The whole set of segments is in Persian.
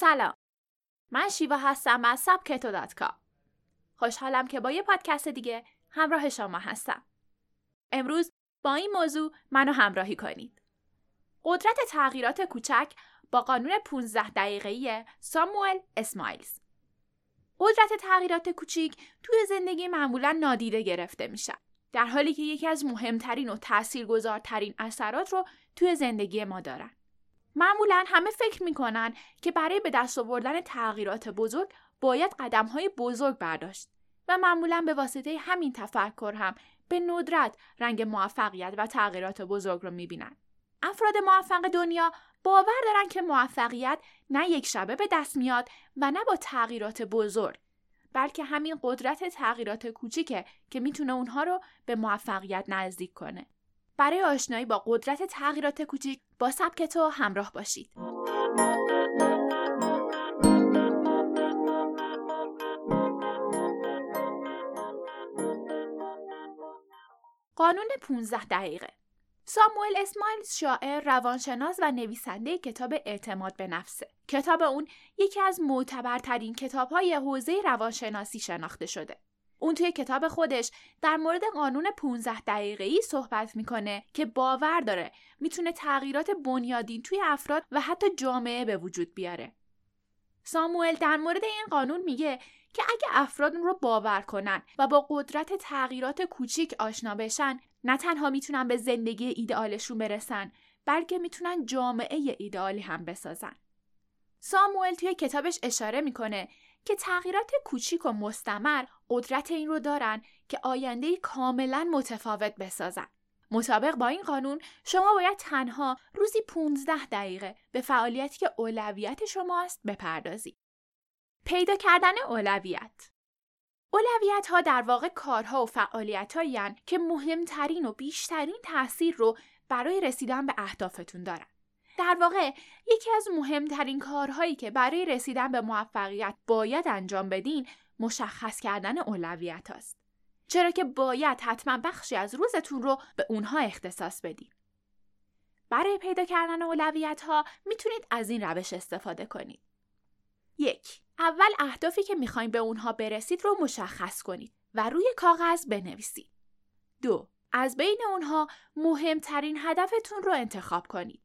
سلام. من شیوا هستم از سبکتو دات خوشحالم که با یه پادکست دیگه همراه شما هستم. امروز با این موضوع منو همراهی کنید. قدرت تغییرات کوچک با قانون 15 دقیقه‌ای ساموئل اسمایلز قدرت تغییرات کوچیک توی زندگی معمولا نادیده گرفته میشه. در حالی که یکی از مهمترین و تاثیرگذارترین اثرات رو توی زندگی ما دارن. معمولا همه فکر می‌کنن که برای به دست آوردن تغییرات بزرگ باید قدم های بزرگ برداشت و معمولا به واسطه همین تفکر هم به ندرت رنگ موفقیت و تغییرات بزرگ رو می‌بینن. افراد موفق دنیا باور دارن که موفقیت نه یک شبه به دست میاد و نه با تغییرات بزرگ بلکه همین قدرت تغییرات کوچیکه که می‌تونه اونها رو به موفقیت نزدیک کنه. برای آشنایی با قدرت تغییرات کوچیک با سبک تو همراه باشید. قانون 15 دقیقه ساموئل اسمایلز شاعر، روانشناس و نویسنده کتاب اعتماد به نفسه. کتاب اون یکی از معتبرترین کتابهای حوزه روانشناسی شناخته شده. اون توی کتاب خودش در مورد قانون 15 دقیقه ای صحبت می‌کنه که باور داره می‌تونه تغییرات بنیادین توی افراد و حتی جامعه به وجود بیاره. ساموئل در مورد این قانون میگه که اگه افراد اون رو باور کنن و با قدرت تغییرات کوچیک آشنا بشن نه تنها می‌تونن به زندگی ایدئالشون برسن بلکه می‌تونن جامعه ایدئالی هم بسازن. ساموئل توی کتابش اشاره می‌کنه که تغییرات کوچیک و مستمر قدرت این رو دارن که آینده کاملا متفاوت بسازن. مطابق با این قانون شما باید تنها روزی 15 دقیقه به فعالیتی که اولویت شماست بپردازید. پیدا کردن اولویت اولویت ها در واقع کارها و فعالیت که مهمترین و بیشترین تاثیر رو برای رسیدن به اهدافتون دارن. در واقع یکی از مهمترین کارهایی که برای رسیدن به موفقیت باید انجام بدین مشخص کردن اولویت هاست. چرا که باید حتما بخشی از روزتون رو به اونها اختصاص بدین. برای پیدا کردن اولویت ها می‌تونید از این روش استفاده کنید. یک اول اهدافی که می‌خواین به اونها برسید رو مشخص کنید و روی کاغذ بنویسید. دو از بین اونها مهمترین هدفتون رو انتخاب کنید.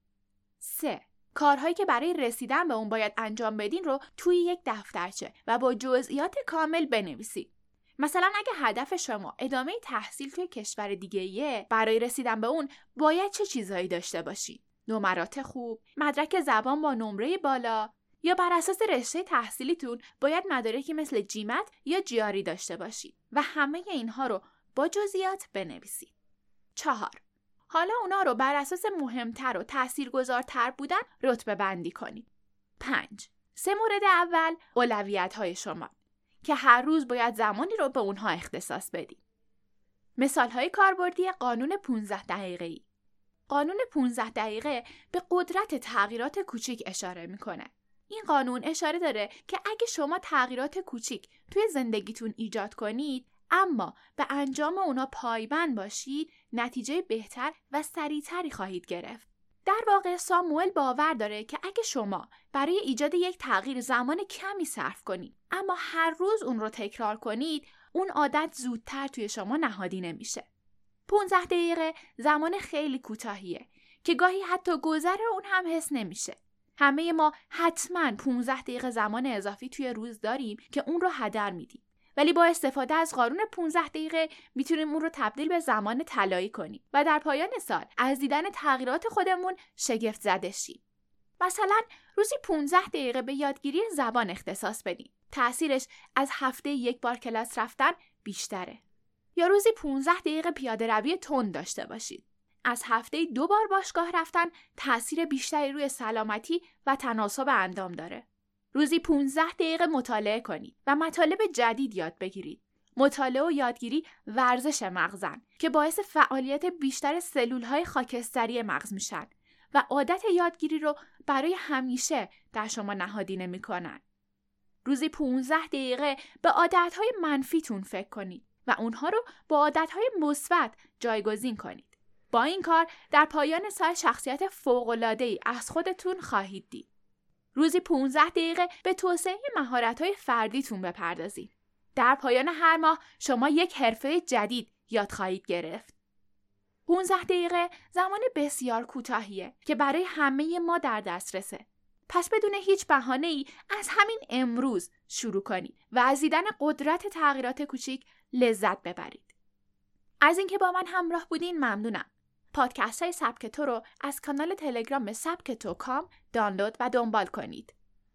3. کارهایی که برای رسیدن به اون باید انجام بدین رو توی یک دفترچه و با جزئیات کامل بنویسید. مثلا اگه هدف شما ادامه تحصیل توی کشور دیگه برای رسیدن به اون باید چه چیزهایی داشته باشید؟ نمرات خوب، مدرک زبان با نمره بالا یا بر اساس رشته تحصیلیتون باید مدارکی مثل جیمت یا جیاری داشته باشید و همه اینها رو با جزئیات بنویسید. چهار حالا اونا رو بر اساس مهمتر و تاثیرگذارتر بودن رتبه بندی کنید. 5. سه مورد اول اولویت های شما که هر روز باید زمانی رو به اونها اختصاص بدید. مثال های کاربردی قانون 15 دقیقه ای. قانون 15 دقیقه به قدرت تغییرات کوچیک اشاره می‌کنه. این قانون اشاره داره که اگه شما تغییرات کوچیک توی زندگیتون ایجاد کنید اما به انجام اونا پایبند باشید نتیجه بهتر و سریعتری خواهید گرفت. در واقع ساموئل باور داره که اگه شما برای ایجاد یک تغییر زمان کمی صرف کنید اما هر روز اون رو تکرار کنید اون عادت زودتر توی شما نهادی نمیشه. 15 دقیقه زمان خیلی کوتاهیه که گاهی حتی گذر اون هم حس نمیشه. همه ما حتما 15 دقیقه زمان اضافی توی روز داریم که اون رو هدر میدیم. ولی با استفاده از قانون 15 دقیقه می‌تونیم اون رو تبدیل به زمان طلایی کنیم و در پایان سال از دیدن تغییرات خودمون شگفت زده شیم. مثلا روزی 15 دقیقه به یادگیری زبان اختصاص بدیم. تأثیرش از هفته یک بار کلاس رفتن بیشتره. یا روزی 15 دقیقه پیاده روی تند داشته باشید. از هفته دو بار باشگاه رفتن تاثیر بیشتری روی سلامتی و تناسب اندام داره. روزی 15 دقیقه مطالعه کنید و مطالب جدید یاد بگیرید. مطالعه و یادگیری ورزش مغزن که باعث فعالیت بیشتر سلول های خاکستری مغز میشن و عادت یادگیری رو برای همیشه در شما نهادینه می‌کنن. روزی 15 دقیقه به عادت های منفیتون فکر کنید و اونها رو با عادت های مثبت جایگزین کنید. با این کار در پایان سال شخصیت ای از خودتون خواهید دید. روزی 15 دقیقه به توسعه مهارت‌های فردیتون بپردازید. در پایان هر ماه شما یک حرفه جدید یاد خواهید گرفت. 15 دقیقه زمان بسیار کوتاهیه که برای همه ما در دسترسه. پس بدون هیچ بهانه ای از همین امروز شروع کنید و از دیدن قدرت تغییرات کوچیک لذت ببرید. از اینکه با من همراه بودین ممنونم. پادکست های سبک تو رو از کانال تلگرام سبک تو کام دانلود و دنبال کنید.